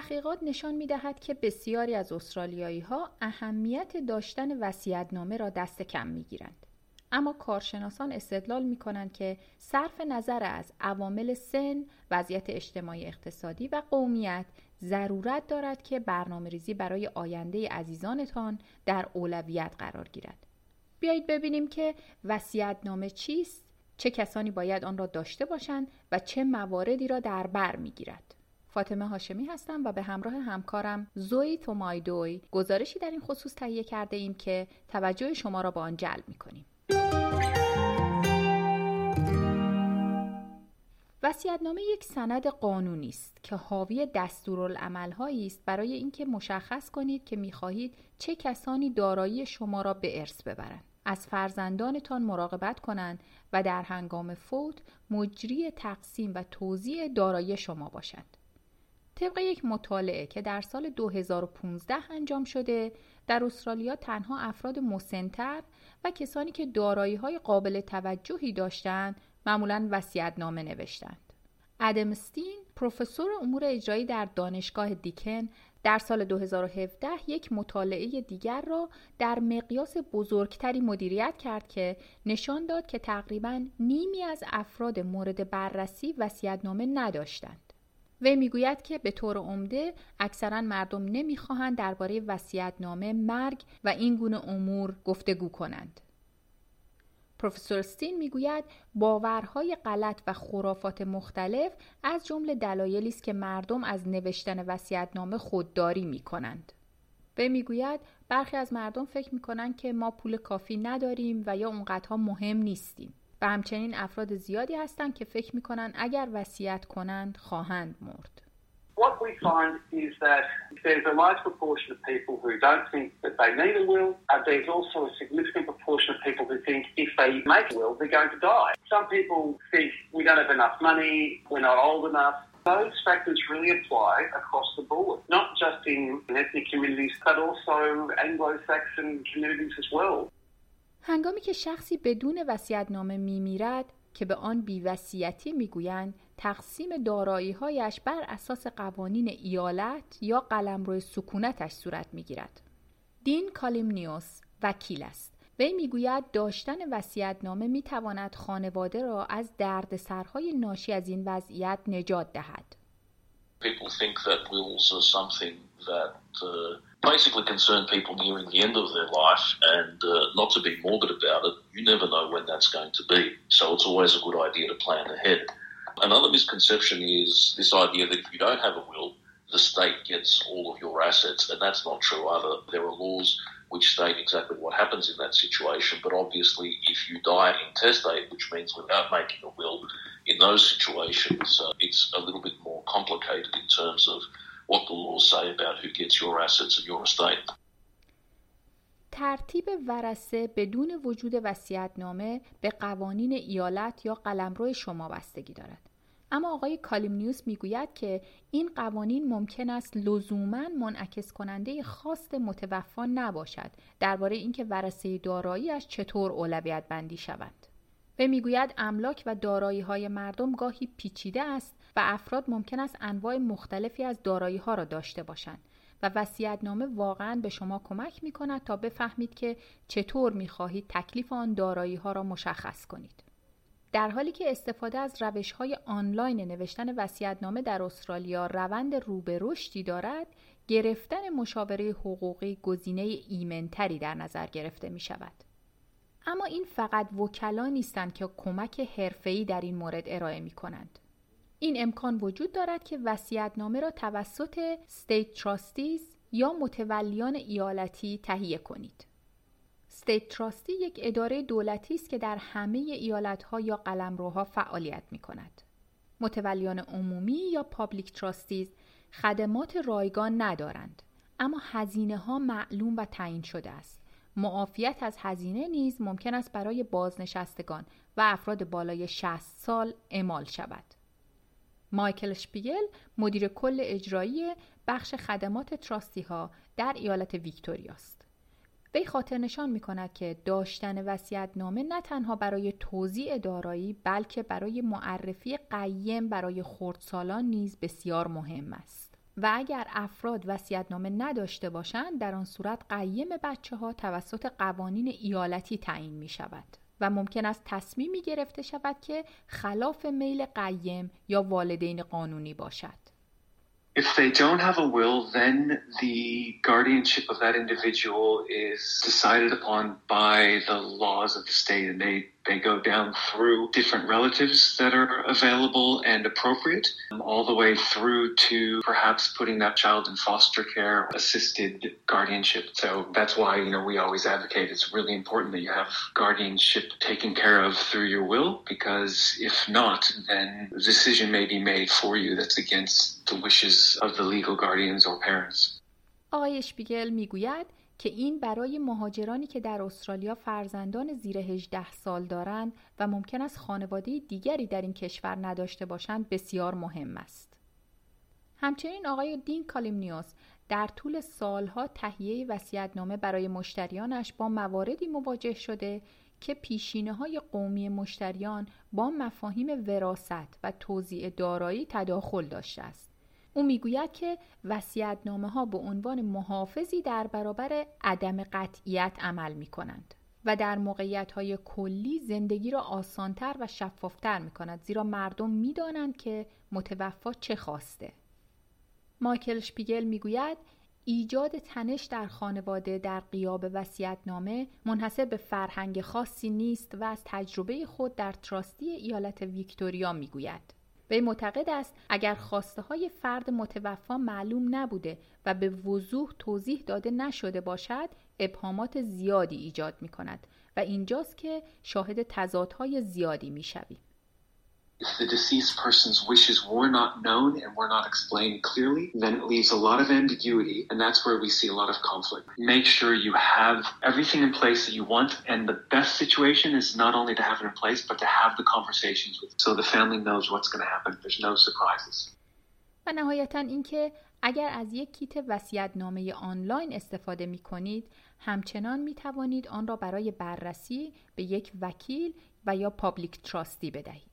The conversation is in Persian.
تحقیقات نشان می دهد که بسیاری از استرالیایی ها اهمیت داشتن وسیعتنامه را دست کم می گیرند. اما کارشناسان استدلال می کنند که صرف نظر از عوامل سن، وضعیت اجتماعی اقتصادی و قومیت ضرورت دارد که برنامه ریزی برای آینده عزیزانتان در اولویت قرار گیرد. بیایید ببینیم که نامه چیست، چه کسانی باید آن را داشته باشند و چه مواردی را در بر می گیرد. فاطمه هاشمی هستم و به همراه همکارم زوی تومایدوی گزارشی در این خصوص تهیه کرده ایم که توجه شما را به آن جلب می کنیم. وصیت‌نامه یک سند قانونی است که حاوی دستورالعملهایی است برای اینکه مشخص کنید که می‌خواهید چه کسانی دارایی شما را به ارث ببرند از فرزندانتان مراقبت کنند و در هنگام فوت مجری تقسیم و توزیع دارایی شما باشند طبق یک مطالعه که در سال 2015 انجام شده در استرالیا تنها افراد مسنتر و کسانی که دارایی های قابل توجهی داشتند معمولا وسیعت نامه نوشتند. ادم استین پروفسور امور اجرایی در دانشگاه دیکن در سال 2017 یک مطالعه دیگر را در مقیاس بزرگتری مدیریت کرد که نشان داد که تقریبا نیمی از افراد مورد بررسی وسیعتنامه نداشتند. وی می‌گوید که به طور عمده اکثرا مردم نمی‌خواهند درباره وصیت‌نامه مرگ و این گونه امور گفتگو کنند. پروفسور ستین می‌گوید باورهای غلط و خرافات مختلف از جمله دلایلی است که مردم از نوشتن وصیت‌نامه خودداری می‌کنند. وی می‌گوید برخی از مردم فکر می‌کنند که ما پول کافی نداریم و یا اونقدرها مهم نیستیم. و همچنین افراد زیادی هستند که فکر میکنن اگر وصیت کنند خواهند مرد. What we find is that there's a large proportion of people who don't think that they need a will, and there's also a significant proportion of people who think if they make a will, they're going to die. Some people think we don't have enough money, we're not old enough. Those factors really apply across the board, not just in ethnic communities, but also Anglo-Saxon communities as well. هنگامی که شخصی بدون نامه میمیرد که به آن بیوسیتی می‌گویند تقسیم داراییهایش بر اساس قوانین ایالت یا قلمرو سکونتش صورت می‌گیرد. دین کالیمنیوس وکیل است. وی می‌گوید داشتن نامه می‌تواند خانواده را از دردسرهای ناشی از این وضعیت نجات دهد. People think that wills are something that uh, basically concern people nearing the end of their life and uh, not to be morbid about it. You never know when that's going to be. So it's always a good idea to plan ahead. Another misconception is this idea that if you don't have a will, the state gets all of your assets, and that's not true either. There are laws which state exactly what happens in that situation, but obviously, if you die intestate, which means without making a will, in those situations, uh, it's a little bit more complicated in terms of what the laws say about who gets your assets and your estate. ترتیب ورسه بدون وجود نامه به قوانین ایالت یا قلمرو شما بستگی دارد. اما آقای کالیمنیوس می‌گوید که این قوانین ممکن است لزوما منعکس کننده خواست متوفا نباشد درباره اینکه ورسه داراییش چطور اولویت بندی شود. و می‌گوید املاک و دارایی های مردم گاهی پیچیده است و افراد ممکن است انواع مختلفی از دارایی ها را داشته باشند و نامه واقعا به شما کمک می کند تا بفهمید که چطور می خواهید تکلیف آن دارایی ها را مشخص کنید. در حالی که استفاده از روش های آنلاین نوشتن نامه در استرالیا روند رو به رشدی دارد، گرفتن مشاوره حقوقی گزینه ایمن‌تری در نظر گرفته می شود. اما این فقط وکلا نیستند که کمک حرفه‌ای در این مورد ارائه می کنند. این امکان وجود دارد که نامه را توسط State Trustees یا متولیان ایالتی تهیه کنید. State Trustee یک اداره دولتی است که در همه ایالتها یا قلمروها فعالیت می کند. متولیان عمومی یا Public Trustees خدمات رایگان ندارند اما هزینه ها معلوم و تعیین شده است. معافیت از هزینه نیز ممکن است برای بازنشستگان و افراد بالای 60 سال اعمال شود. مایکل شپیگل مدیر کل اجرایی بخش خدمات تراستی ها در ایالت ویکتوریا است. وی خاطر نشان می کند که داشتن وسیعت نامه نه تنها برای توزیع دارایی بلکه برای معرفی قیم برای خردسالان نیز بسیار مهم است. و اگر افراد وصیت‌نامه نداشته باشند در آن صورت قیم بچه ها توسط قوانین ایالتی تعیین می شود و ممکن است تصمیمی گرفته شود که خلاف میل قیم یا والدین قانونی باشد. If they don't have a will, then the guardianship of that individual is decided upon by the laws of the state, and they they go down through different relatives that are available and appropriate, um, all the way through to perhaps putting that child in foster care, assisted guardianship. So that's why, you know, we always advocate it's really important that you have guardianship taken care of through your will, because if not, then a decision may be made for you that's against the wishes of the legal guardians or parents. آقای اشپیگل می‌گوید که این برای مهاجرانی که در استرالیا فرزندان زیر 18 سال دارند و ممکن است خانواده دیگری در این کشور نداشته باشند بسیار مهم است. همچنین آقای دین کالیمنیوس در طول سالها تهیه وصیت‌نامه برای مشتریانش با مواردی مواجه شده که پیشینه های قومی مشتریان با مفاهیم وراست و توزیع دارایی تداخل داشته است. او می‌گوید که وسیعتنامه ها به عنوان محافظی در برابر عدم قطعیت عمل می کنند و در موقعیت های کلی زندگی را آسانتر و شفافتر می کند زیرا مردم می دانند که متوفا چه خواسته. مایکل شپیگل می‌گوید ایجاد تنش در خانواده در قیاب وسیعتنامه منحصر به فرهنگ خاصی نیست و از تجربه خود در تراستی ایالت ویکتوریا می‌گوید. وی معتقد است اگر خواسته های فرد متوفا معلوم نبوده و به وضوح توضیح داده نشده باشد ابهامات زیادی ایجاد می کند و اینجاست که شاهد تضادهای زیادی می شویم. if the deceased person's wishes were not known and were not explained clearly, then it leaves a lot of ambiguity, and that's where we see a lot of conflict. Make sure you have everything in place that you want, and the best situation is not only to have it in place, but to have the conversations with, so the family knows what's going to happen. There's no surprises. و نهایتا اینکه اگر از یک کیت وصیت‌نامه آنلاین استفاده می کنید همچنان می توانید آن را برای بررسی به یک وکیل و یا پابلیک تراستی بدهید.